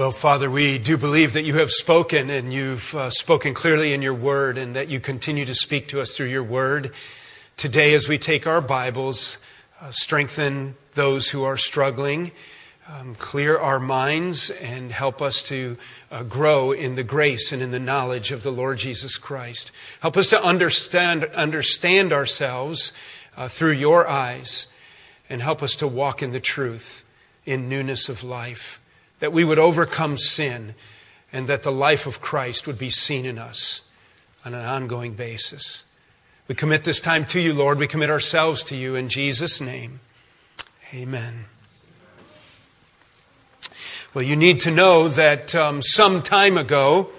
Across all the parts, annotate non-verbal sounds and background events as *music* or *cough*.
Well, Father, we do believe that you have spoken and you've uh, spoken clearly in your word and that you continue to speak to us through your word. Today, as we take our Bibles, uh, strengthen those who are struggling, um, clear our minds, and help us to uh, grow in the grace and in the knowledge of the Lord Jesus Christ. Help us to understand, understand ourselves uh, through your eyes and help us to walk in the truth in newness of life that we would overcome sin, and that the life of Christ would be seen in us on an ongoing basis. We commit this time to you, Lord. We commit ourselves to you in Jesus' name. Amen. Well, you need to know that um, some time ago,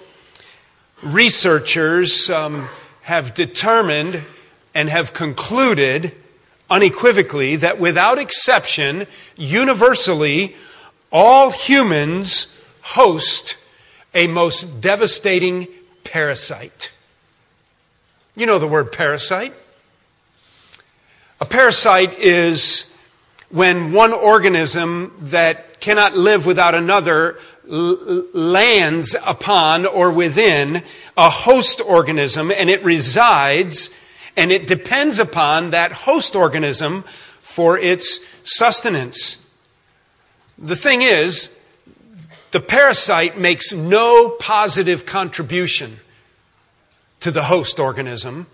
researchers um, have determined and have concluded unequivocally that without exception, universally, all humans host a most devastating parasite. You know the word parasite. A parasite is when one organism that cannot live without another lands upon or within a host organism and it resides and it depends upon that host organism for its sustenance. The thing is, the parasite makes no positive contribution to the host organism.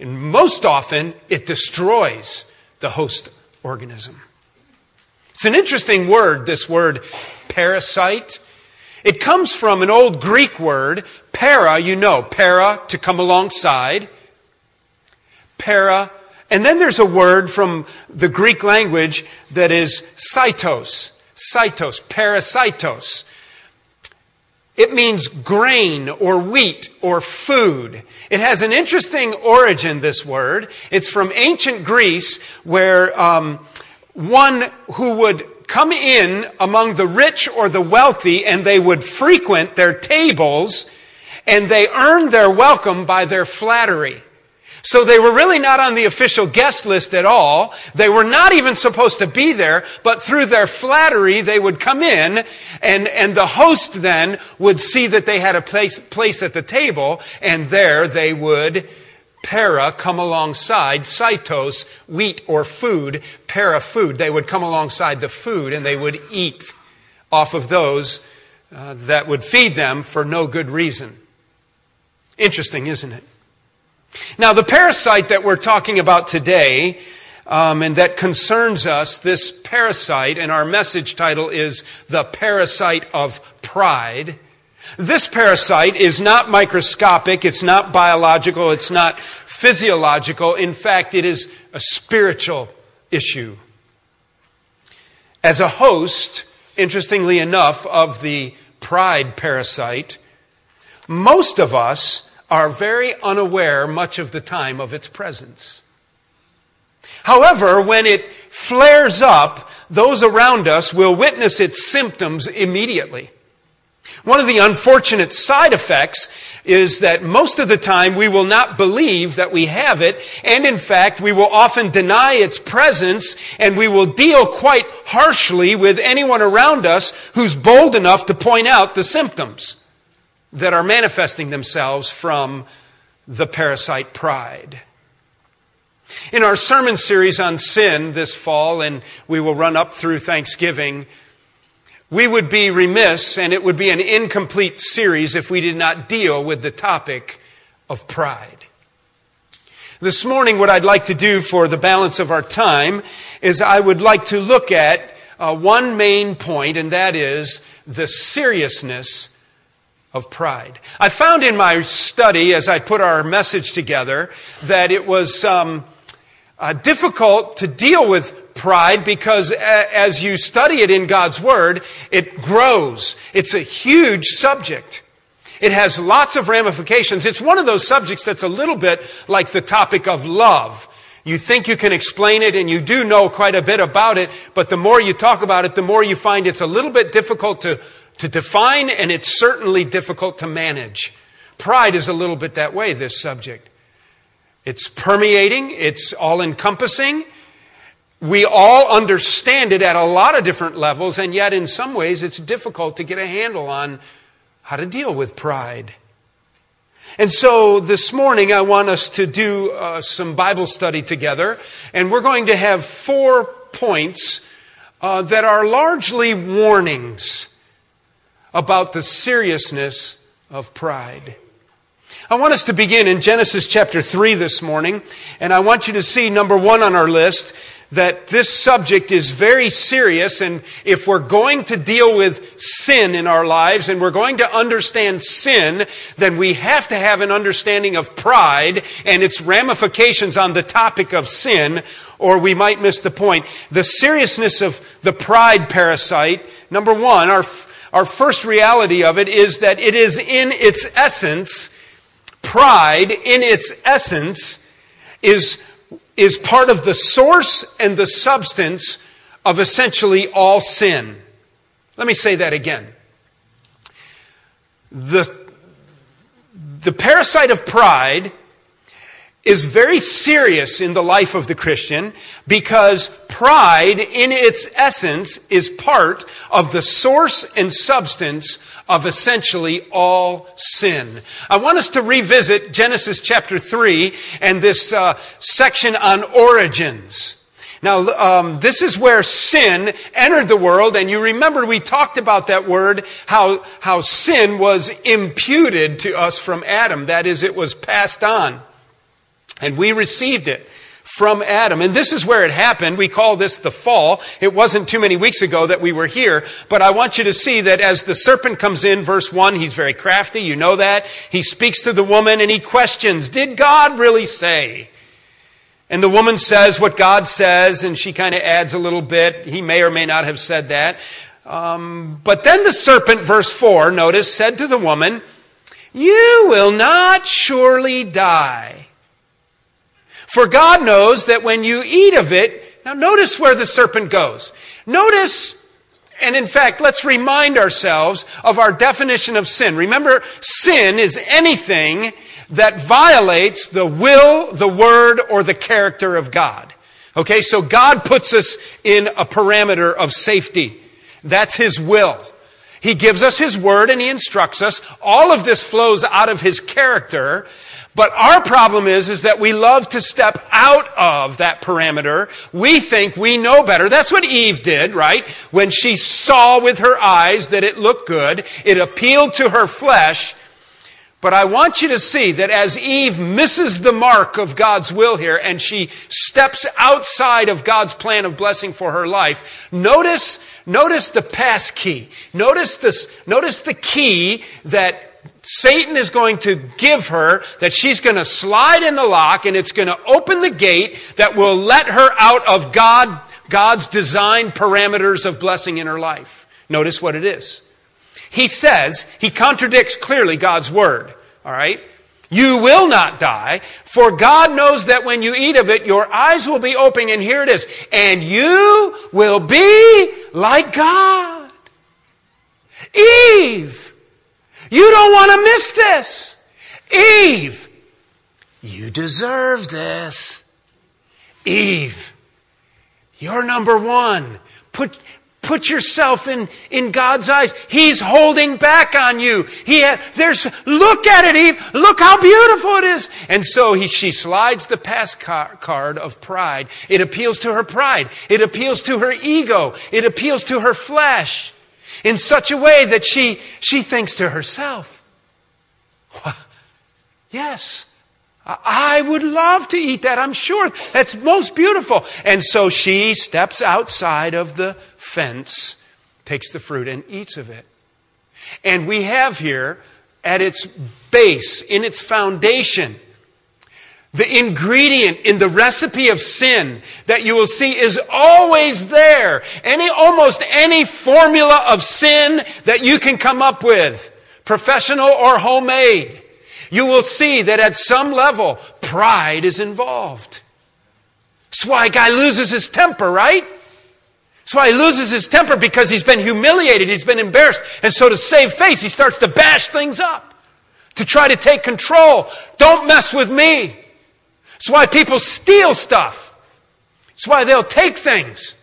And most often, it destroys the host organism. It's an interesting word, this word parasite. It comes from an old Greek word, para, you know, para, to come alongside. Para, and then there's a word from the Greek language that is sitos, sitos, parasitos. It means grain or wheat or food. It has an interesting origin, this word. It's from ancient Greece, where um, one who would come in among the rich or the wealthy and they would frequent their tables and they earned their welcome by their flattery. So they were really not on the official guest list at all. They were not even supposed to be there, but through their flattery, they would come in and, and the host then would see that they had a place, place at the table and there they would para come alongside sitos, wheat or food, para food. They would come alongside the food and they would eat off of those uh, that would feed them for no good reason. Interesting, isn't it? Now, the parasite that we're talking about today, um, and that concerns us, this parasite, and our message title is The Parasite of Pride. This parasite is not microscopic, it's not biological, it's not physiological. In fact, it is a spiritual issue. As a host, interestingly enough, of the pride parasite, most of us are very unaware much of the time of its presence. However, when it flares up, those around us will witness its symptoms immediately. One of the unfortunate side effects is that most of the time we will not believe that we have it, and in fact, we will often deny its presence, and we will deal quite harshly with anyone around us who's bold enough to point out the symptoms that are manifesting themselves from the parasite pride. In our sermon series on sin this fall, and we will run up through Thanksgiving, we would be remiss and it would be an incomplete series if we did not deal with the topic of pride. This morning, what I'd like to do for the balance of our time is I would like to look at uh, one main point, and that is the seriousness of pride. I found in my study, as I put our message together, that it was um, uh, difficult to deal with pride because a- as you study it in God's Word, it grows. It's a huge subject. It has lots of ramifications. It's one of those subjects that's a little bit like the topic of love. You think you can explain it and you do know quite a bit about it, but the more you talk about it, the more you find it's a little bit difficult to to define, and it's certainly difficult to manage. Pride is a little bit that way, this subject. It's permeating, it's all encompassing. we all understand it at a lot of different levels, and yet in some ways it's difficult to get a handle on how to deal with pride. And so this morning I want us to do uh, some Bible study together, and we're going to have four points uh, that are largely warnings about the seriousness of pride. I want us to begin in Genesis chapter 3 this morning, and I want you to see number one on our list that this subject is very serious, and if we're going to deal with sin in our lives and we're going to understand sin, then we have to have an understanding of pride and its ramifications on the topic of sin, or we might miss the point. The seriousness of the pride parasite, number one, our, our first reality of it is that it is in its essence, pride in its essence is is part of the source and the substance of essentially all sin. Let me say that again. The, the parasite of pride is very serious in the life of the Christian because pride, in its essence, is part of the source and substance of essentially all sin. I want us to revisit Genesis chapter 3 and this uh, section on origins. Now, um, this is where sin entered the world, and you remember we talked about that word, how, how sin was imputed to us from Adam. That is, it was passed on. And we received it from Adam. And this is where it happened. We call this the fall. It wasn't too many weeks ago that we were here, but I want you to see that as the serpent comes in, verse 1, he's very crafty. You know that. He speaks to the woman and he questions, Did God really say? And the woman says what God says, and she kind of adds a little bit. He may or may not have said that. Um, but then the serpent, verse 4, notice, said to the woman, You will not surely die. For God knows that when you eat of it, now notice where the serpent goes. Notice, and in fact, let's remind ourselves of our definition of sin. Remember, sin is anything that violates the will, the word, or the character of God. Okay, so God puts us in a parameter of safety. That's His will. He gives us His word and He instructs us. All of this flows out of His character. But our problem is, is that we love to step out of that parameter. We think we know better. That's what Eve did, right? When she saw with her eyes that it looked good, it appealed to her flesh. But I want you to see that as Eve misses the mark of God's will here and she steps outside of God's plan of blessing for her life, notice, notice the pass key. Notice this, notice the key that Satan is going to give her that she's going to slide in the lock and it's going to open the gate that will let her out of God, God's design parameters of blessing in her life. Notice what it is. He says, he contradicts clearly God's word. All right? You will not die, for God knows that when you eat of it, your eyes will be open, and here it is, and you will be like God. Eve, you don't want to miss this. Eve, you deserve this. Eve, you're number one. Put, put yourself in, in God's eyes. He's holding back on you. He ha- there's, look at it, Eve. Look how beautiful it is. And so he, she slides the pass card of pride. It appeals to her pride. It appeals to her ego. It appeals to her flesh in such a way that she, she thinks to herself, yes, I would love to eat that. I'm sure that's most beautiful. And so she steps outside of the fence, takes the fruit, and eats of it. And we have here at its base, in its foundation, the ingredient in the recipe of sin that you will see is always there. Any, almost any formula of sin that you can come up with, professional or homemade, you will see that at some level, pride is involved. That's why a guy loses his temper, right? That's why he loses his temper because he's been humiliated, he's been embarrassed. And so to save face, he starts to bash things up, to try to take control. Don't mess with me. It's why people steal stuff. It's why they'll take things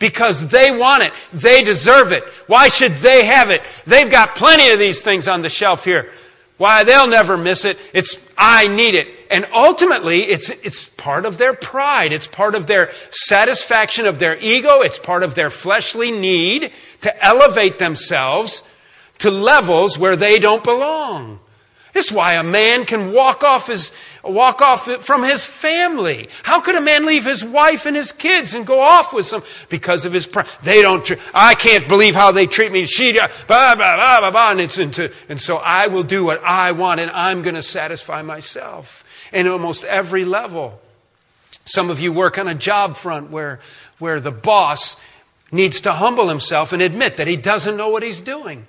because they want it. They deserve it. Why should they have it? They've got plenty of these things on the shelf here. Why, they'll never miss it. It's, I need it. And ultimately, it's, it's part of their pride. It's part of their satisfaction of their ego. It's part of their fleshly need to elevate themselves to levels where they don't belong. This is why a man can walk off his, walk off from his family. How could a man leave his wife and his kids and go off with some? Because of his pride. They don't, I can't believe how they treat me. She, uh, blah, blah, blah, blah, blah. And, it's into, and so I will do what I want and I'm going to satisfy myself. And almost every level. Some of you work on a job front where, where the boss needs to humble himself and admit that he doesn't know what he's doing.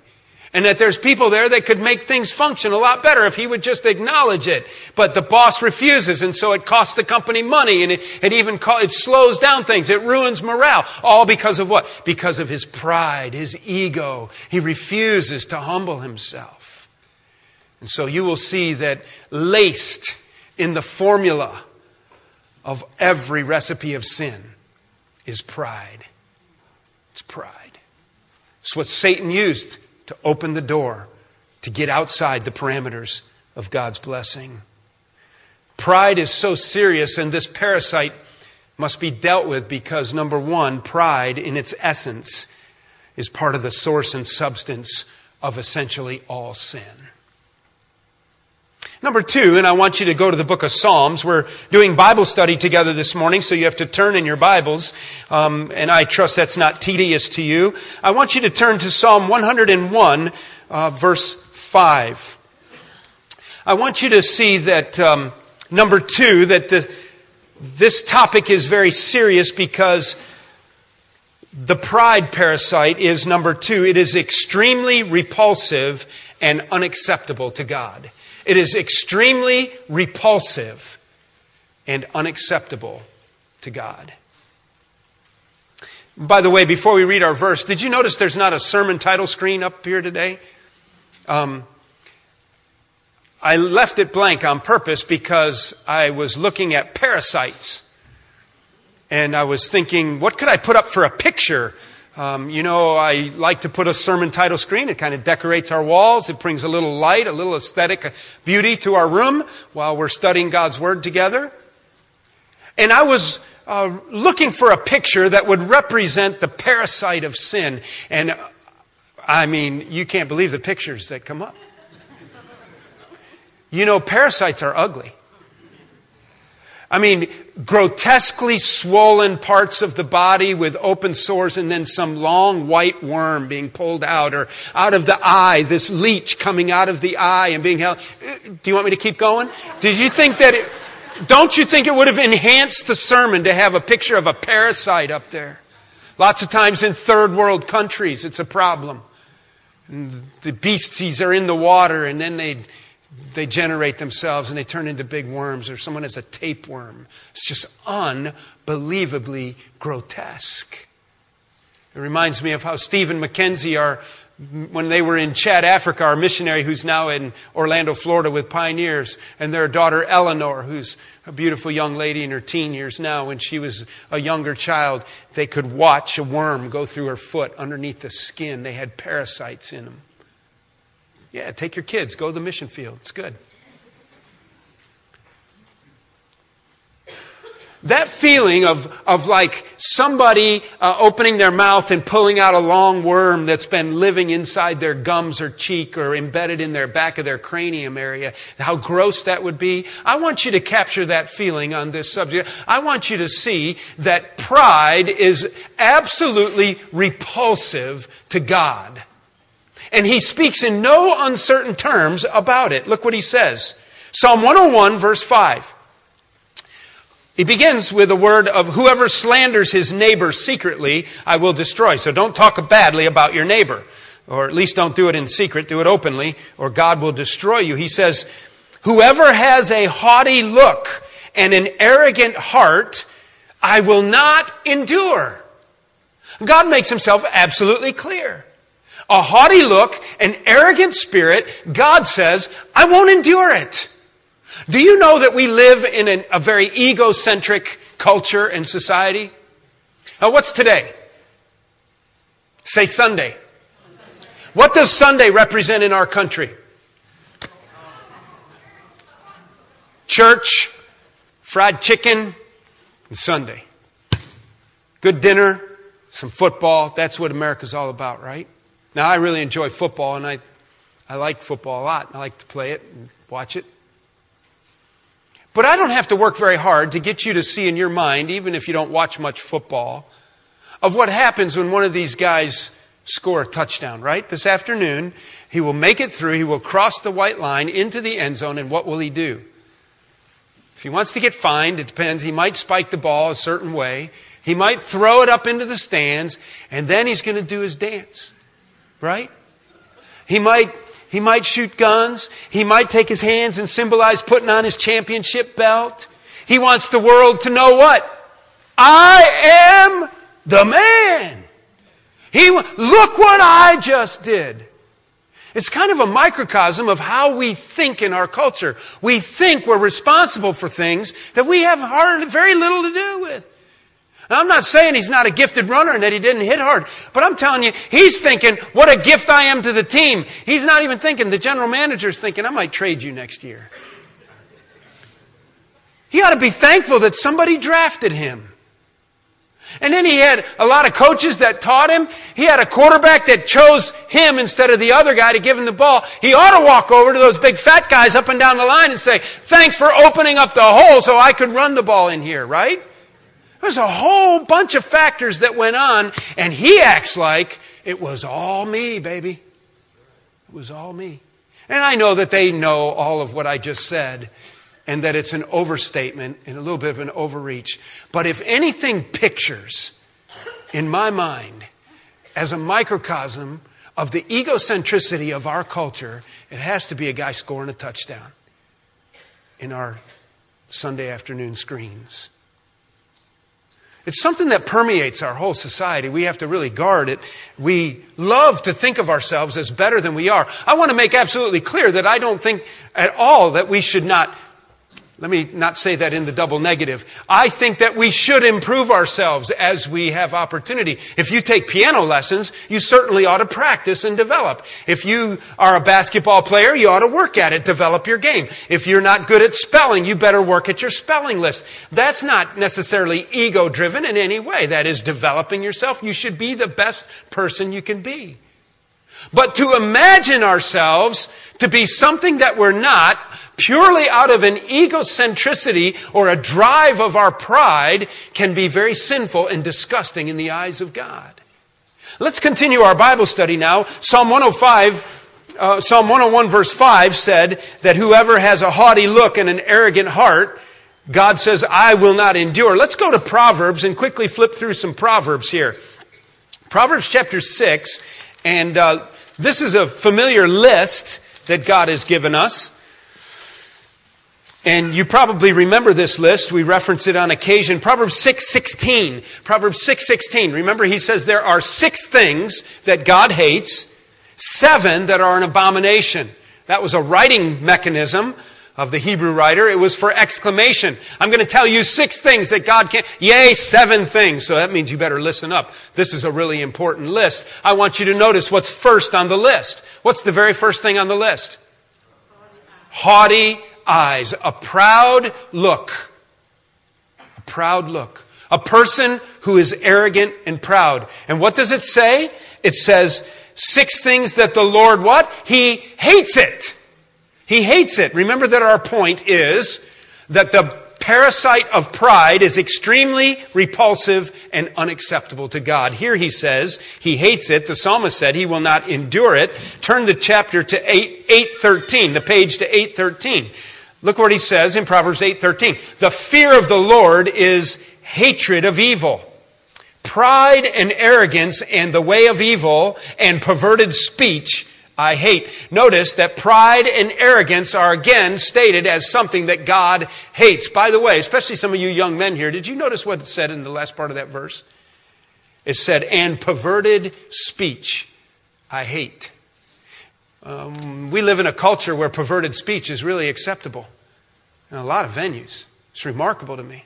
And that there's people there that could make things function a lot better if he would just acknowledge it. But the boss refuses, and so it costs the company money, and it, it even co- it slows down things. It ruins morale. All because of what? Because of his pride, his ego. He refuses to humble himself. And so you will see that laced in the formula of every recipe of sin is pride. It's pride. It's what Satan used to open the door to get outside the parameters of God's blessing. Pride is so serious, and this parasite must be dealt with because, number one, pride in its essence is part of the source and substance of essentially all sin. Number two, and I want you to go to the book of Psalms. We're doing Bible study together this morning, so you have to turn in your Bibles. Um, and I trust that's not tedious to you. I want you to turn to Psalm 101, uh, verse 5. I want you to see that, um, number two, that the, this topic is very serious because the pride parasite is number two. It is extremely repulsive and unacceptable to God. It is extremely repulsive and unacceptable to God. By the way, before we read our verse, did you notice there's not a sermon title screen up here today? Um, I left it blank on purpose because I was looking at parasites. And I was thinking, what could I put up for a picture um, you know, I like to put a sermon title screen. It kind of decorates our walls. It brings a little light, a little aesthetic beauty to our room while we're studying God's Word together. And I was uh, looking for a picture that would represent the parasite of sin. And uh, I mean, you can't believe the pictures that come up. You know, parasites are ugly. I mean, grotesquely swollen parts of the body with open sores and then some long white worm being pulled out or out of the eye, this leech coming out of the eye and being held. Uh, do you want me to keep going? Did you think that it, don't you think it would have enhanced the sermon to have a picture of a parasite up there? Lots of times in third world countries, it's a problem. And the beasties are in the water and then they they generate themselves and they turn into big worms, or someone has a tapeworm. It's just unbelievably grotesque. It reminds me of how Stephen McKenzie, our, when they were in Chad, Africa, our missionary who's now in Orlando, Florida with pioneers, and their daughter Eleanor, who's a beautiful young lady in her teen years now, when she was a younger child, they could watch a worm go through her foot underneath the skin. They had parasites in them. Yeah, take your kids, go to the mission field. It's good. That feeling of, of like somebody uh, opening their mouth and pulling out a long worm that's been living inside their gums or cheek or embedded in their back of their cranium area, how gross that would be. I want you to capture that feeling on this subject. I want you to see that pride is absolutely repulsive to God. And he speaks in no uncertain terms about it. Look what he says. Psalm 101, verse 5. He begins with a word of whoever slanders his neighbor secretly, I will destroy. So don't talk badly about your neighbor. Or at least don't do it in secret, do it openly, or God will destroy you. He says, Whoever has a haughty look and an arrogant heart, I will not endure. God makes himself absolutely clear a haughty look, an arrogant spirit, God says, I won't endure it. Do you know that we live in an, a very egocentric culture and society? Now, what's today? Say Sunday. What does Sunday represent in our country? Church, fried chicken, and Sunday. Good dinner, some football. That's what America's all about, right? Now, I really enjoy football, and I, I like football a lot. I like to play it and watch it. But I don't have to work very hard to get you to see in your mind, even if you don't watch much football, of what happens when one of these guys score a touchdown, right? This afternoon, he will make it through, he will cross the white line into the end zone, and what will he do? If he wants to get fined, it depends. He might spike the ball a certain way. He might throw it up into the stands, and then he's going to do his dance, right? He might he might shoot guns. He might take his hands and symbolize putting on his championship belt. He wants the world to know what? I am the man. He, look what I just did. It's kind of a microcosm of how we think in our culture. We think we're responsible for things that we have hard, very little to do with. Now, I'm not saying he's not a gifted runner and that he didn't hit hard, but I'm telling you, he's thinking, what a gift I am to the team. He's not even thinking, the general manager's thinking, I might trade you next year. He ought to be thankful that somebody drafted him. And then he had a lot of coaches that taught him. He had a quarterback that chose him instead of the other guy to give him the ball. He ought to walk over to those big fat guys up and down the line and say, thanks for opening up the hole so I could run the ball in here, right? There's a whole bunch of factors that went on, and he acts like it was all me, baby. It was all me. And I know that they know all of what I just said, and that it's an overstatement and a little bit of an overreach. But if anything pictures, in my mind, as a microcosm of the egocentricity of our culture, it has to be a guy scoring a touchdown in our Sunday afternoon screens. It's something that permeates our whole society. We have to really guard it. We love to think of ourselves as better than we are. I want to make absolutely clear that I don't think at all that we should not let me not say that in the double negative. I think that we should improve ourselves as we have opportunity. If you take piano lessons, you certainly ought to practice and develop. If you are a basketball player, you ought to work at it, develop your game. If you're not good at spelling, you better work at your spelling list. That's not necessarily ego driven in any way. That is developing yourself. You should be the best person you can be. But to imagine ourselves to be something that we're not, purely out of an egocentricity or a drive of our pride, can be very sinful and disgusting in the eyes of God. Let's continue our Bible study now. Psalm 105, uh, Psalm 101 verse 5 said that whoever has a haughty look and an arrogant heart, God says, I will not endure. Let's go to Proverbs and quickly flip through some Proverbs here. Proverbs chapter 6 and uh, this is a familiar list that God has given us. And you probably remember this list. We reference it on occasion. Proverbs 6:16. Proverbs 6:16. Remember he says there are 6 things that God hates, 7 that are an abomination. That was a writing mechanism of the Hebrew writer. It was for exclamation. I'm going to tell you six things that God can't, yay, seven things. So that means you better listen up. This is a really important list. I want you to notice what's first on the list. What's the very first thing on the list? Haughty eyes. A proud look. A proud look. A person who is arrogant and proud. And what does it say? It says six things that the Lord what? He hates it. He hates it. Remember that our point is that the parasite of pride is extremely repulsive and unacceptable to God. Here he says he hates it. The psalmist said he will not endure it. Turn the chapter to 8, 813, the page to 813. Look what he says in Proverbs 8:13. The fear of the Lord is hatred of evil. Pride and arrogance and the way of evil and perverted speech I hate. Notice that pride and arrogance are again stated as something that God hates. By the way, especially some of you young men here, did you notice what it said in the last part of that verse? It said, and perverted speech I hate. Um, we live in a culture where perverted speech is really acceptable in a lot of venues. It's remarkable to me.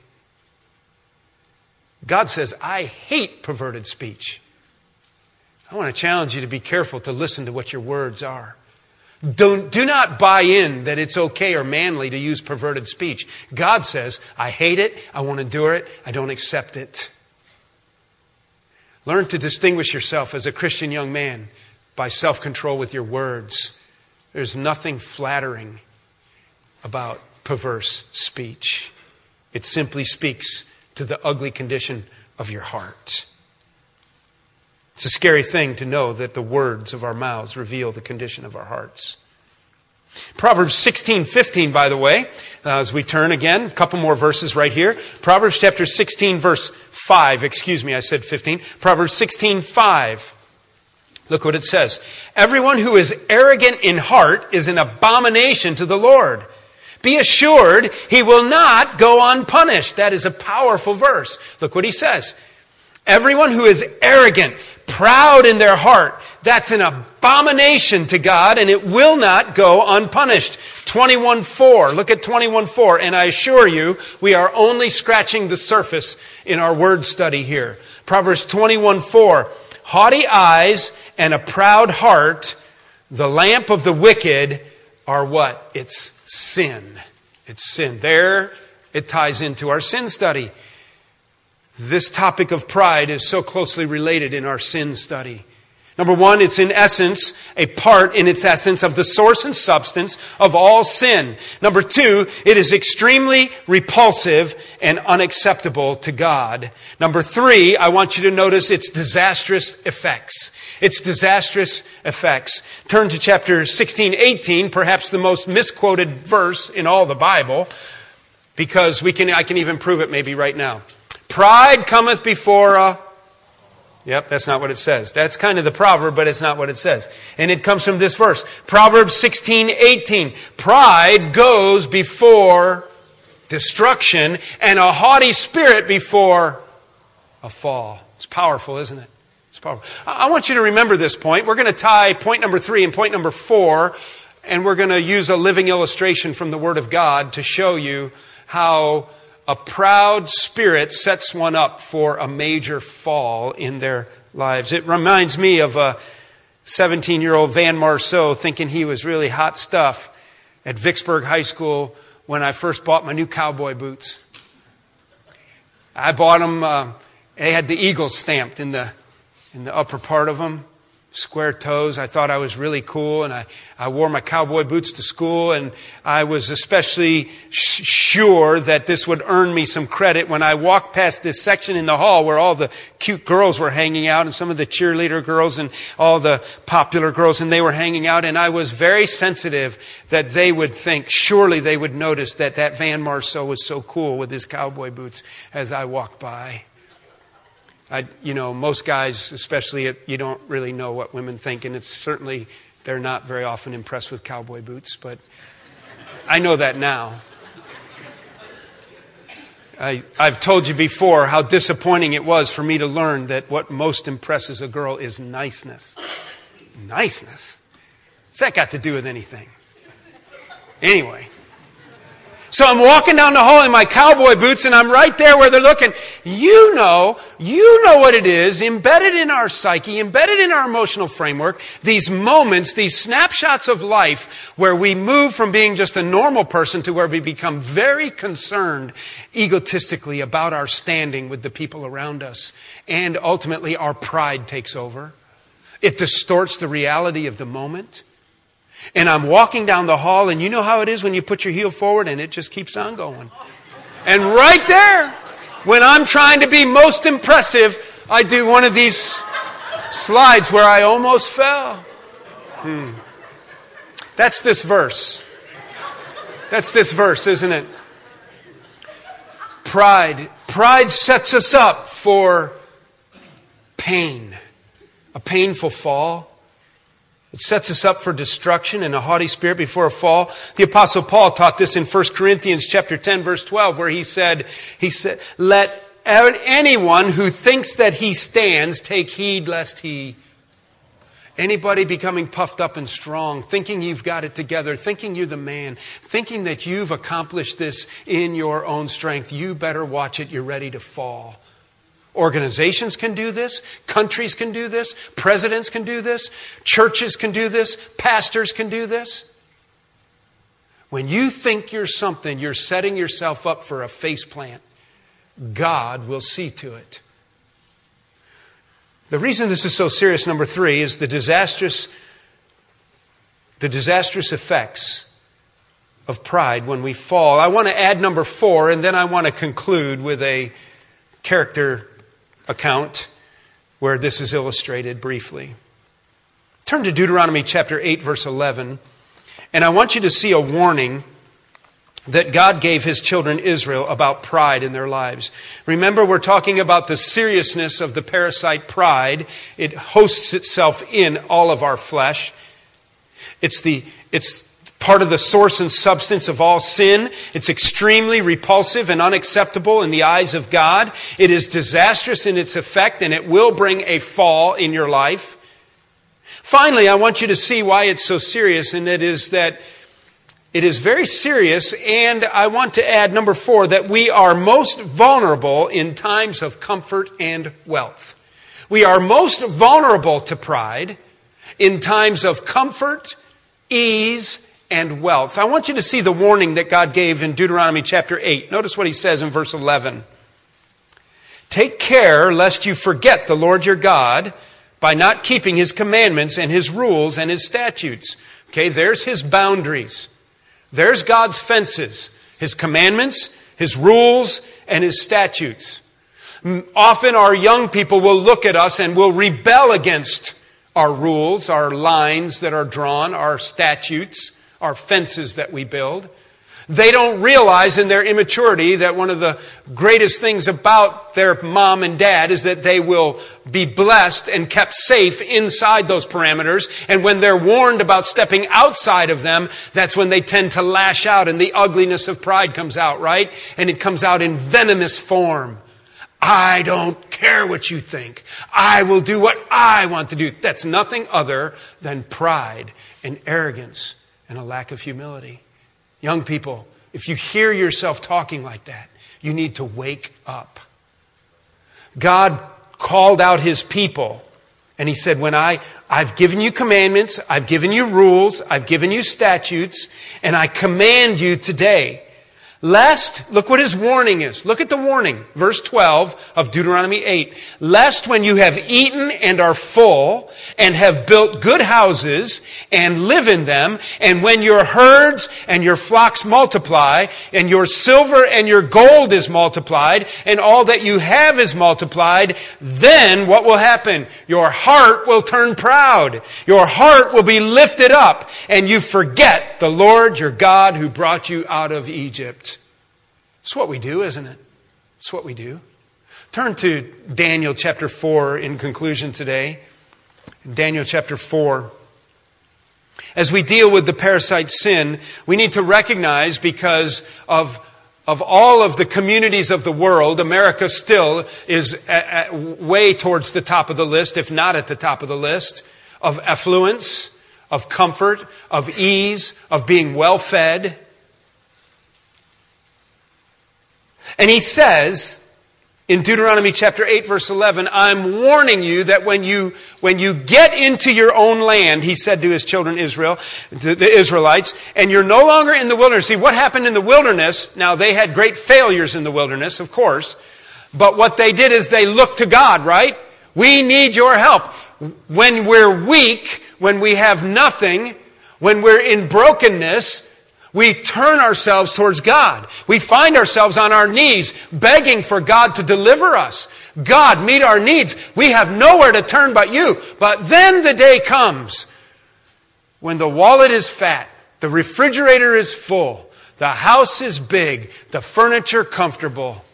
God says, I hate perverted speech. I want to challenge you to be careful to listen to what your words are. Don't, do not buy in that it's okay or manly to use perverted speech. God says, I hate it, I won't endure it, I don't accept it. Learn to distinguish yourself as a Christian young man by self control with your words. There's nothing flattering about perverse speech, it simply speaks to the ugly condition of your heart. It's a scary thing to know that the words of our mouths reveal the condition of our hearts. Proverbs 16, 15, by the way, uh, as we turn again, a couple more verses right here. Proverbs chapter 16, verse 5. Excuse me, I said 15. Proverbs 16, 5. Look what it says. Everyone who is arrogant in heart is an abomination to the Lord. Be assured he will not go unpunished. That is a powerful verse. Look what he says. Everyone who is arrogant, proud in their heart, that's an abomination to God and it will not go unpunished. 21.4. Look at 21.4. And I assure you, we are only scratching the surface in our word study here. Proverbs 21.4. Haughty eyes and a proud heart, the lamp of the wicked are what? It's sin. It's sin. There it ties into our sin study. This topic of pride is so closely related in our sin study. Number one, it's in essence a part in its essence of the source and substance of all sin. Number two, it is extremely repulsive and unacceptable to God. Number three, I want you to notice its disastrous effects. Its disastrous effects. Turn to chapter 16, 18, perhaps the most misquoted verse in all the Bible, because we can, I can even prove it maybe right now. Pride cometh before a. Yep, that's not what it says. That's kind of the proverb, but it's not what it says. And it comes from this verse. Proverbs 16, 18. Pride goes before destruction and a haughty spirit before a fall. It's powerful, isn't it? It's powerful. I want you to remember this point. We're going to tie point number three and point number four, and we're going to use a living illustration from the Word of God to show you how a proud spirit sets one up for a major fall in their lives. It reminds me of a 17 year old Van Marceau thinking he was really hot stuff at Vicksburg High School when I first bought my new cowboy boots. I bought them, uh, they had the eagle stamped in the, in the upper part of them square toes. I thought I was really cool, and I, I wore my cowboy boots to school, and I was especially sh- sure that this would earn me some credit when I walked past this section in the hall where all the cute girls were hanging out, and some of the cheerleader girls, and all the popular girls, and they were hanging out, and I was very sensitive that they would think, surely they would notice that that Van Marceau was so cool with his cowboy boots as I walked by. I, you know, most guys, especially, you don't really know what women think, and it's certainly they're not very often impressed with cowboy boots, but I know that now. I, have told you before how disappointing it was for me to learn that what most impresses a girl is niceness. Niceness? What's that got to do with anything? Anyway, so I'm walking down the hall in my cowboy boots and I'm right there where they're looking. You know, you know what it is embedded in our psyche, embedded in our emotional framework, these moments, these snapshots of life where we move from being just a normal person to where we become very concerned egotistically about our standing with the people around us. And ultimately our pride takes over. It distorts the reality of the moment. And I'm walking down the hall, and you know how it is when you put your heel forward and it just keeps on going. And right there, when I'm trying to be most impressive, I do one of these slides where I almost fell. Hmm. That's this verse. That's this verse, isn't it? Pride. Pride sets us up for pain, a painful fall. It sets us up for destruction and a haughty spirit before a fall. The apostle Paul taught this in 1 Corinthians chapter 10 verse 12 where he said, he said, let anyone who thinks that he stands take heed lest he Anybody becoming puffed up and strong, thinking you've got it together, thinking you're the man, thinking that you've accomplished this in your own strength, you better watch it. You're ready to fall. Organizations can do this, countries can do this, presidents can do this, churches can do this, pastors can do this. When you think you're something, you're setting yourself up for a face plant. God will see to it. The reason this is so serious, number three, is the disastrous, the disastrous effects of pride when we fall. I want to add number four, and then I want to conclude with a character account where this is illustrated briefly. Turn to Deuteronomy chapter 8, verse 11, and I want you to see a warning that God gave his children Israel about pride in their lives. Remember, we're talking about the seriousness of the parasite pride. It hosts itself in all of our flesh. It's the, it's part of the source and substance of all sin. It's extremely repulsive and unacceptable in the eyes of God. It is disastrous in its effect and it will bring a fall in your life. Finally, I want you to see why it's so serious, and it is that it is very serious, and I want to add, number four, that we are most vulnerable in times of comfort and wealth. We are most vulnerable to pride in times of comfort, ease, and wealth. I want you to see the warning that God gave in Deuteronomy chapter 8. Notice what he says in verse 11. Take care lest you forget the Lord your God by not keeping his commandments and his rules and his statutes. Okay, there's his boundaries. There's God's fences, his commandments, his rules, and his statutes. Often our young people will look at us and will rebel against our rules, our lines that are drawn, our statutes our fences that we build. They don't realize in their immaturity that one of the greatest things about their mom and dad is that they will be blessed and kept safe inside those parameters. And when they're warned about stepping outside of them, that's when they tend to lash out and the ugliness of pride comes out, right? And it comes out in venomous form. I don't care what you think. I will do what I want to do. That's nothing other than pride and arrogance and a lack of humility. Young people, if you hear yourself talking like that, you need to wake up. God called out his people and he said, When I, I've given you commandments, I've given you rules, I've given you statutes, and I command you today Lest, look what his warning is. Look at the warning. Verse 12 of Deuteronomy 8. Lest when you have eaten and are full and have built good houses and live in them, and when your herds and your flocks multiply, and your silver and your gold is multiplied, and all that you have is multiplied, then what will happen? Your heart will turn proud. Your heart will be lifted up, and you forget the Lord your God who brought you out of Egypt. It's what we do, isn't it? It's what we do. Turn to Daniel chapter 4 in conclusion today. Daniel chapter 4. As we deal with the parasite sin, we need to recognize because of, of all of the communities of the world, America still is at, at, way towards the top of the list, if not at the top of the list, of affluence, of comfort, of ease, of being well fed. And he says in Deuteronomy chapter 8 verse 11, I'm warning you that when you, when you get into your own land, he said to his children Israel, to the Israelites, and you're no longer in the wilderness. See, what happened in the wilderness? Now, they had great failures in the wilderness, of course. But what they did is they looked to God, right? We need your help. When we're weak, when we have nothing, when we're in brokenness, we turn ourselves towards God. We find ourselves on our knees begging for God to deliver us. God, meet our needs. We have nowhere to turn but you. But then the day comes when the wallet is fat, the refrigerator is full, the house is big, the furniture comfortable,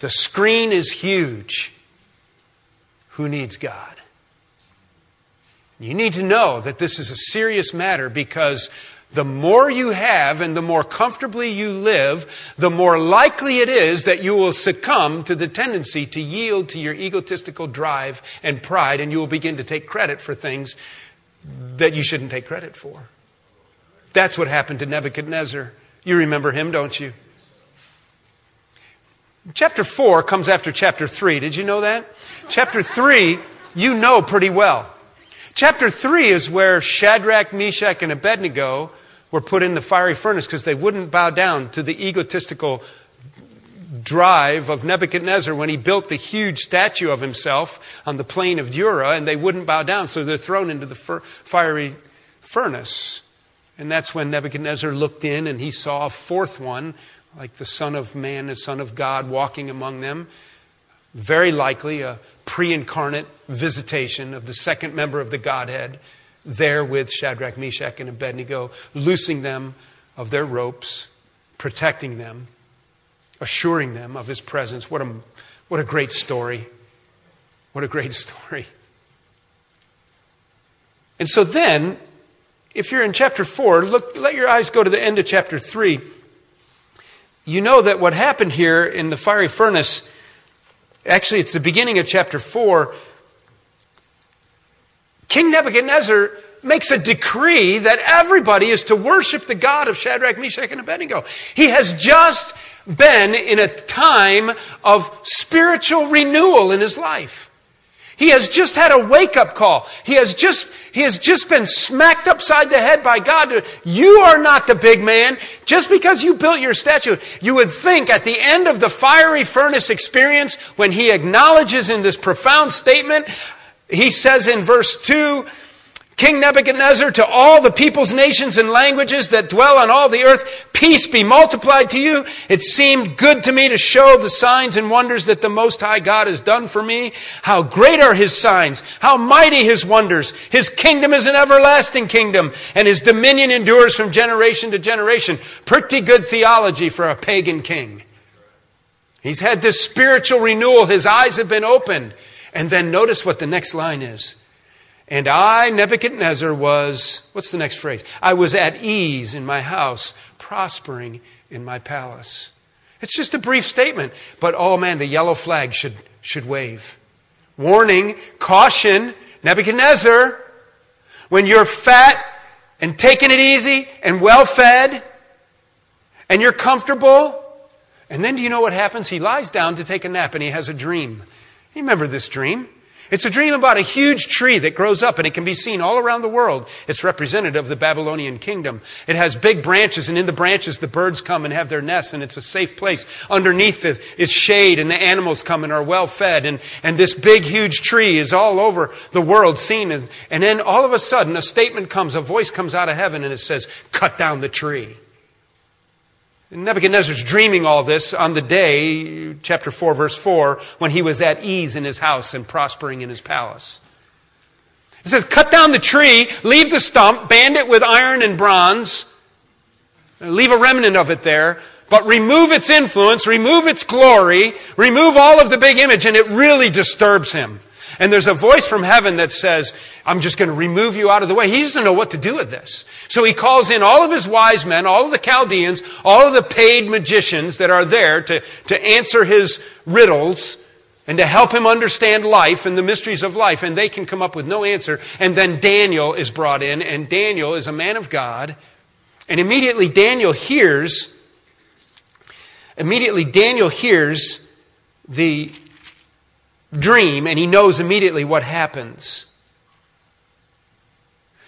the screen is huge. Who needs God? You need to know that this is a serious matter because the more you have and the more comfortably you live, the more likely it is that you will succumb to the tendency to yield to your egotistical drive and pride, and you will begin to take credit for things that you shouldn't take credit for. That's what happened to Nebuchadnezzar. You remember him, don't you? Chapter 4 comes after chapter 3. Did you know that? Chapter 3, you know pretty well. Chapter 3 is where Shadrach, Meshach, and Abednego were put in the fiery furnace because they wouldn't bow down to the egotistical drive of Nebuchadnezzar when he built the huge statue of himself on the plain of Dura, and they wouldn't bow down, so they're thrown into the fiery furnace. And that's when Nebuchadnezzar looked in and he saw a fourth one, like the Son of Man, the Son of God, walking among them. Very likely a pre incarnate visitation of the second member of the Godhead there with Shadrach, Meshach, and Abednego, loosing them of their ropes, protecting them, assuring them of his presence. What a, what a great story! What a great *laughs* story. And so then, if you're in chapter 4, look, let your eyes go to the end of chapter 3. You know that what happened here in the fiery furnace, actually, it's the beginning of chapter 4. King Nebuchadnezzar makes a decree that everybody is to worship the God of Shadrach, Meshach, and Abednego. He has just been in a time of spiritual renewal in his life. He has just had a wake up call. He has just, he has just been smacked upside the head by God. You are not the big man. Just because you built your statue, you would think at the end of the fiery furnace experience, when he acknowledges in this profound statement, he says in verse 2, King Nebuchadnezzar, to all the peoples, nations, and languages that dwell on all the earth, peace be multiplied to you. It seemed good to me to show the signs and wonders that the Most High God has done for me. How great are His signs, how mighty His wonders. His kingdom is an everlasting kingdom, and His dominion endures from generation to generation. Pretty good theology for a pagan king. He's had this spiritual renewal, his eyes have been opened. And then notice what the next line is. And I, Nebuchadnezzar, was, what's the next phrase? I was at ease in my house, prospering in my palace. It's just a brief statement, but oh man, the yellow flag should, should wave. Warning, caution, Nebuchadnezzar, when you're fat and taking it easy and well fed and you're comfortable, and then do you know what happens? He lies down to take a nap and he has a dream. You remember this dream? It's a dream about a huge tree that grows up and it can be seen all around the world. It's representative of the Babylonian kingdom. It has big branches and in the branches the birds come and have their nests and it's a safe place. Underneath it is shade and the animals come and are well fed and, and this big huge tree is all over the world seen. And, and then all of a sudden a statement comes, a voice comes out of heaven and it says, cut down the tree. Nebuchadnezzar's dreaming all this on the day, chapter 4, verse 4, when he was at ease in his house and prospering in his palace. It says, cut down the tree, leave the stump, band it with iron and bronze, leave a remnant of it there, but remove its influence, remove its glory, remove all of the big image, and it really disturbs him. And there's a voice from heaven that says, I'm just going to remove you out of the way. He doesn't know what to do with this. So he calls in all of his wise men, all of the Chaldeans, all of the paid magicians that are there to, to answer his riddles and to help him understand life and the mysteries of life. And they can come up with no answer. And then Daniel is brought in, and Daniel is a man of God. And immediately Daniel hears, immediately Daniel hears the dream and he knows immediately what happens.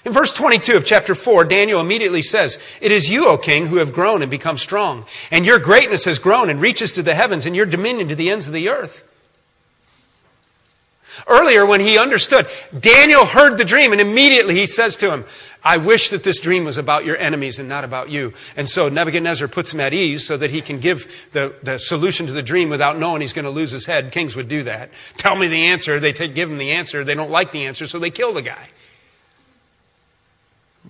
In verse 22 of chapter 4, Daniel immediately says, It is you, O king, who have grown and become strong, and your greatness has grown and reaches to the heavens, and your dominion to the ends of the earth. Earlier, when he understood, Daniel heard the dream, and immediately he says to him, I wish that this dream was about your enemies and not about you. And so Nebuchadnezzar puts him at ease so that he can give the, the solution to the dream without knowing he's going to lose his head. Kings would do that. Tell me the answer. They take, give him the answer. They don't like the answer, so they kill the guy.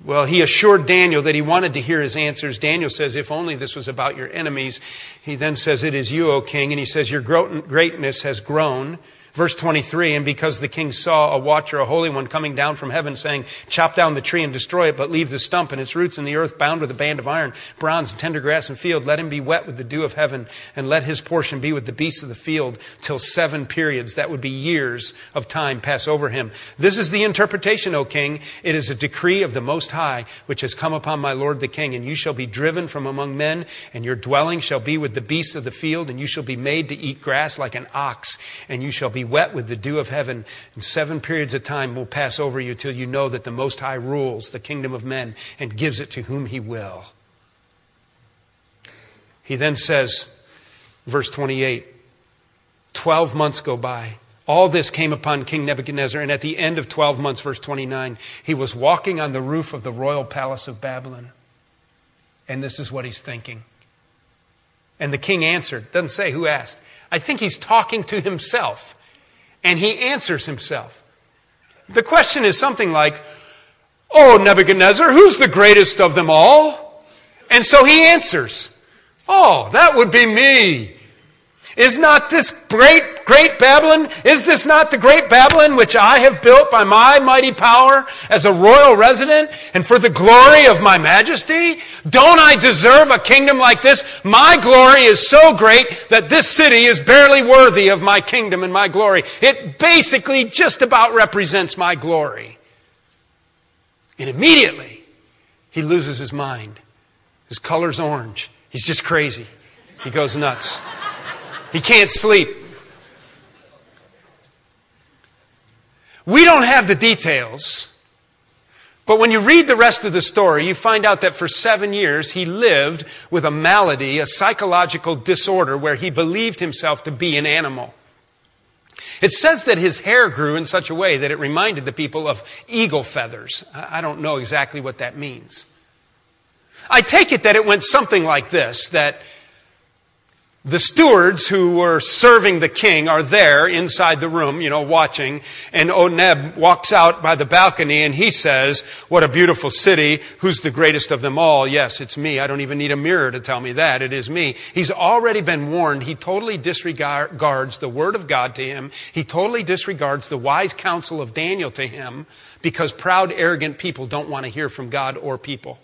Well, he assured Daniel that he wanted to hear his answers. Daniel says, If only this was about your enemies. He then says, It is you, O king. And he says, Your greatness has grown Verse 23 And because the king saw a watcher, a holy one, coming down from heaven, saying, Chop down the tree and destroy it, but leave the stump and its roots in the earth bound with a band of iron, bronze, and tender grass and field. Let him be wet with the dew of heaven, and let his portion be with the beasts of the field till seven periods, that would be years of time, pass over him. This is the interpretation, O king. It is a decree of the Most High, which has come upon my lord the king, and you shall be driven from among men, and your dwelling shall be with the beasts of the field, and you shall be made to eat grass like an ox, and you shall be wet with the dew of heaven. And seven periods of time will pass over you till you know that the Most High rules the kingdom of men and gives it to whom he will. He then says, verse 28, 12 months go by. All this came upon King Nebuchadnezzar, and at the end of 12 months, verse 29, he was walking on the roof of the royal palace of Babylon. And this is what he's thinking. And the king answered. Doesn't say who asked. I think he's talking to himself. And he answers himself. The question is something like, Oh, Nebuchadnezzar, who's the greatest of them all? And so he answers, Oh, that would be me. Is not this great, great Babylon? Is this not the great Babylon which I have built by my mighty power as a royal resident and for the glory of my majesty? Don't I deserve a kingdom like this? My glory is so great that this city is barely worthy of my kingdom and my glory. It basically just about represents my glory. And immediately, he loses his mind. His color's orange. He's just crazy. He goes nuts. He can't sleep. We don't have the details, but when you read the rest of the story, you find out that for seven years he lived with a malady, a psychological disorder where he believed himself to be an animal. It says that his hair grew in such a way that it reminded the people of eagle feathers. I don't know exactly what that means. I take it that it went something like this that the stewards who were serving the king are there inside the room, you know, watching. And Oneb walks out by the balcony and he says, What a beautiful city. Who's the greatest of them all? Yes, it's me. I don't even need a mirror to tell me that. It is me. He's already been warned. He totally disregards the word of God to him. He totally disregards the wise counsel of Daniel to him because proud, arrogant people don't want to hear from God or people.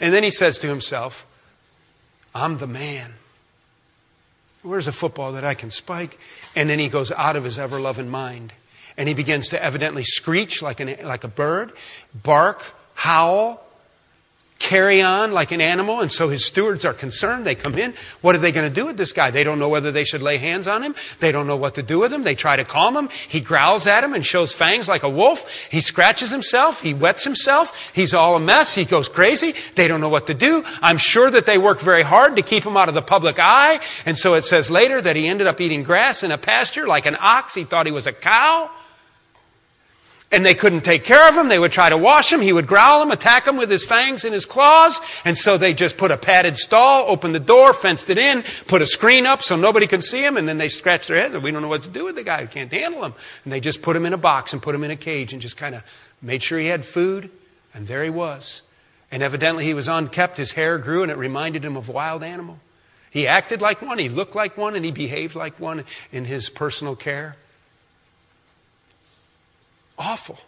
And then he says to himself, I'm the man. Where's a football that I can spike? And then he goes out of his ever loving mind. And he begins to evidently screech like, an, like a bird, bark, howl, carry on like an animal. And so his stewards are concerned. They come in. What are they going to do with this guy? They don't know whether they should lay hands on him. They don't know what to do with him. They try to calm him. He growls at him and shows fangs like a wolf. He scratches himself. He wets himself. He's all a mess. He goes crazy. They don't know what to do. I'm sure that they worked very hard to keep him out of the public eye. And so it says later that he ended up eating grass in a pasture like an ox. He thought he was a cow and they couldn't take care of him. They would try to wash him. He would growl him, attack him with his fangs and his claws. And so they just put a padded stall, opened the door, fenced it in, put a screen up so nobody could see him. And then they scratched their heads. We don't know what to do with the guy. We can't handle him. And they just put him in a box and put him in a cage and just kind of made sure he had food. And there he was. And evidently he was unkept. His hair grew and it reminded him of a wild animal. He acted like one. He looked like one and he behaved like one in his personal care. Awful.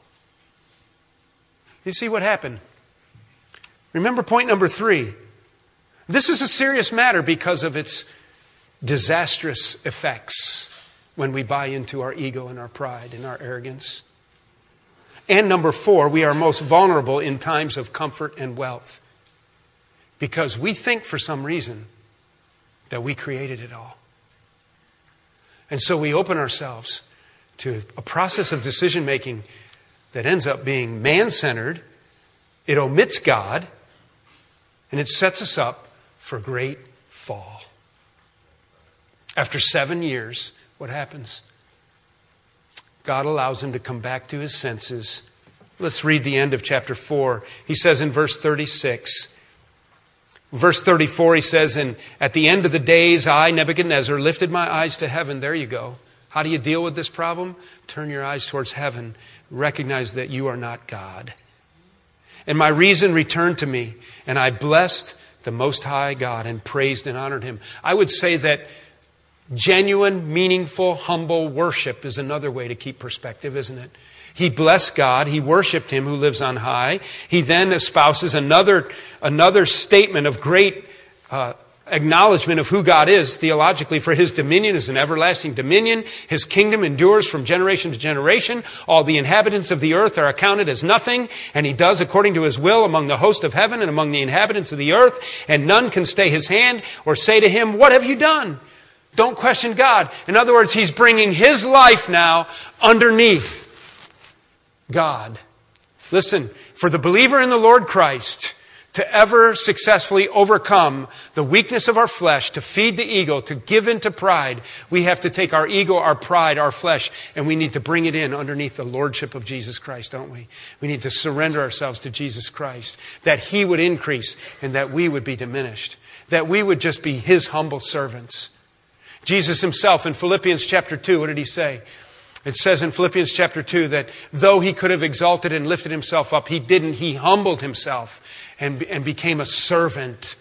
You see what happened? Remember point number three. This is a serious matter because of its disastrous effects when we buy into our ego and our pride and our arrogance. And number four, we are most vulnerable in times of comfort and wealth because we think for some reason that we created it all. And so we open ourselves to a process of decision making that ends up being man centered, it omits God, and it sets us up for great fall. After seven years, what happens? God allows him to come back to his senses. Let's read the end of chapter 4. He says in verse 36, Verse 34, he says, And at the end of the days, I, Nebuchadnezzar, lifted my eyes to heaven. There you go. How do you deal with this problem? Turn your eyes towards heaven. Recognize that you are not God. And my reason returned to me, and I blessed the Most High God and praised and honored Him. I would say that Genuine, meaningful, humble worship is another way to keep perspective, isn't it? He blessed God. He worshiped him who lives on high. He then espouses another, another statement of great uh, acknowledgement of who God is theologically, for his dominion is an everlasting dominion. His kingdom endures from generation to generation. All the inhabitants of the earth are accounted as nothing, and he does according to his will among the host of heaven and among the inhabitants of the earth, and none can stay his hand or say to him, What have you done? Don't question God. In other words, he's bringing his life now underneath God. Listen, for the believer in the Lord Christ, to ever successfully overcome the weakness of our flesh, to feed the ego, to give in to pride, we have to take our ego, our pride, our flesh, and we need to bring it in underneath the lordship of Jesus Christ, don't we? We need to surrender ourselves to Jesus Christ, that He would increase and that we would be diminished, that we would just be His humble servants. Jesus Himself in Philippians chapter 2, what did He say? It says in Philippians chapter 2 that though he could have exalted and lifted himself up, he didn't. He humbled himself and, and became a servant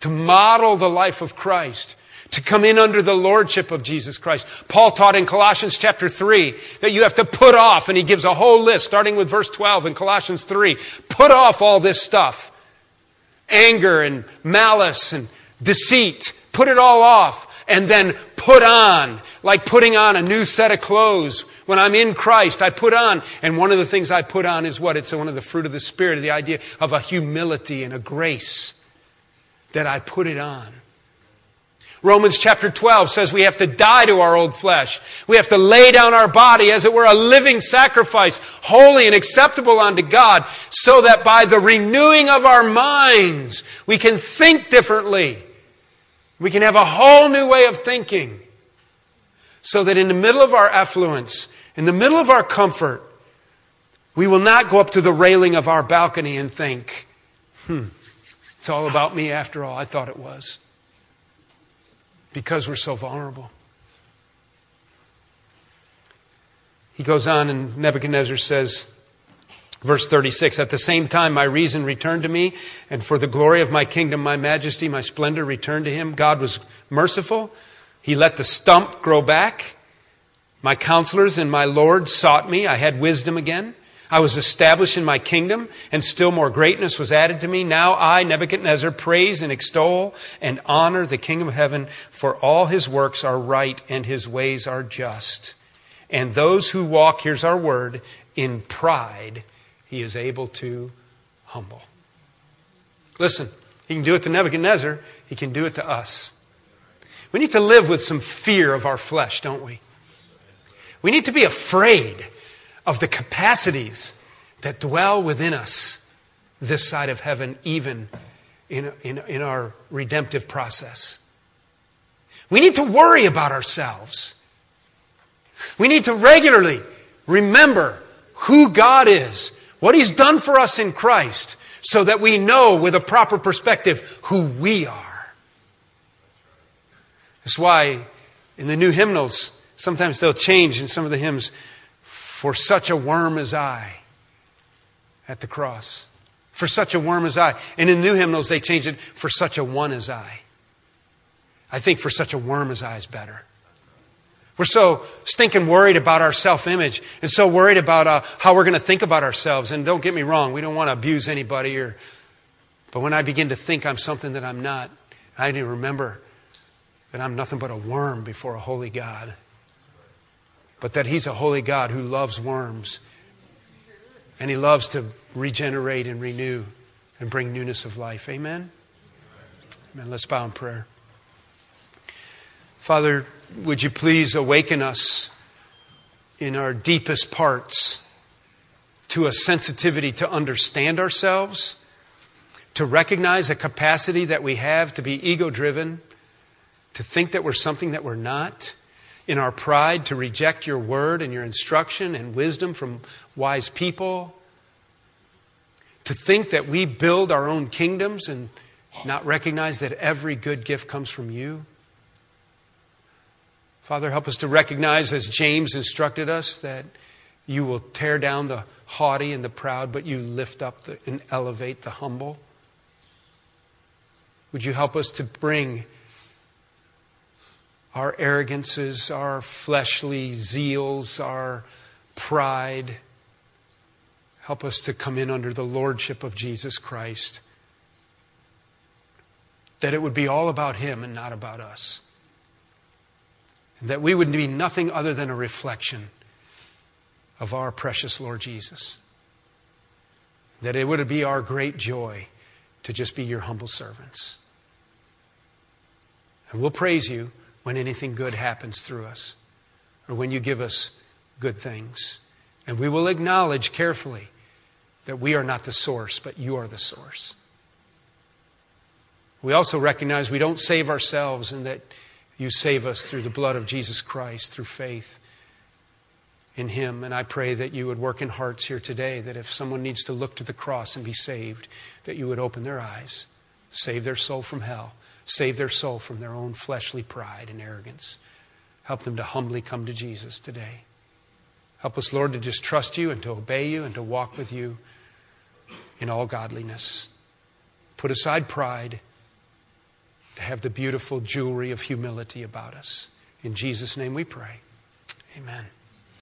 to model the life of Christ, to come in under the lordship of Jesus Christ. Paul taught in Colossians chapter 3 that you have to put off, and he gives a whole list, starting with verse 12 in Colossians 3. Put off all this stuff anger and malice and deceit. Put it all off and then put on, like putting on a new set of clothes. When I'm in Christ, I put on. And one of the things I put on is what? It's one of the fruit of the Spirit, the idea of a humility and a grace that I put it on. Romans chapter 12 says we have to die to our old flesh. We have to lay down our body as it were a living sacrifice, holy and acceptable unto God, so that by the renewing of our minds, we can think differently we can have a whole new way of thinking so that in the middle of our affluence, in the middle of our comfort, we will not go up to the railing of our balcony and think, hmm, it's all about me after all. I thought it was. Because we're so vulnerable. He goes on, and Nebuchadnezzar says, Verse 36 At the same time, my reason returned to me, and for the glory of my kingdom, my majesty, my splendor returned to him. God was merciful. He let the stump grow back. My counselors and my Lord sought me. I had wisdom again. I was established in my kingdom, and still more greatness was added to me. Now I, Nebuchadnezzar, praise and extol and honor the King of heaven, for all his works are right and his ways are just. And those who walk, here's our word, in pride he is able to humble. Listen, he can do it to Nebuchadnezzar, he can do it to us. We need to live with some fear of our flesh, don't we? We need to be afraid of the capacities that dwell within us this side of heaven, even in, in, in our redemptive process. We need to worry about ourselves. We need to regularly remember who God is what He's done for us in Christ, so that we know with a proper perspective who we are. That's why in the new hymnals, sometimes they'll change in some of the hymns, for such a worm as I at the cross. For such a worm as I. And in new hymnals, they change it, for such a one as I. I think for such a worm as I is better. We're so stinking worried about our self image and so worried about uh, how we're going to think about ourselves. And don't get me wrong, we don't want to abuse anybody. Or, but when I begin to think I'm something that I'm not, I need to remember that I'm nothing but a worm before a holy God. But that He's a holy God who loves worms. And He loves to regenerate and renew and bring newness of life. Amen? Amen. Let's bow in prayer. Father, would you please awaken us in our deepest parts to a sensitivity to understand ourselves, to recognize a capacity that we have to be ego driven, to think that we're something that we're not, in our pride to reject your word and your instruction and wisdom from wise people, to think that we build our own kingdoms and not recognize that every good gift comes from you. Father, help us to recognize, as James instructed us, that you will tear down the haughty and the proud, but you lift up the, and elevate the humble. Would you help us to bring our arrogances, our fleshly zeals, our pride. Help us to come in under the lordship of Jesus Christ. That it would be all about Him and not about us. And that we would be nothing other than a reflection of our precious Lord Jesus. That it would be our great joy to just be your humble servants. And we'll praise you when anything good happens through us or when you give us good things. And we will acknowledge carefully that we are not the source, but you are the source. We also recognize we don't save ourselves and that you save us through the blood of Jesus Christ, through faith in Him. And I pray that you would work in hearts here today, that if someone needs to look to the cross and be saved, that you would open their eyes, save their soul from hell, save their soul from their own fleshly pride and arrogance. Help them to humbly come to Jesus today. Help us, Lord, to just trust you and to obey you and to walk with you in all godliness. Put aside pride, to have the beautiful jewelry of humility about us. In Jesus' name we pray. Amen.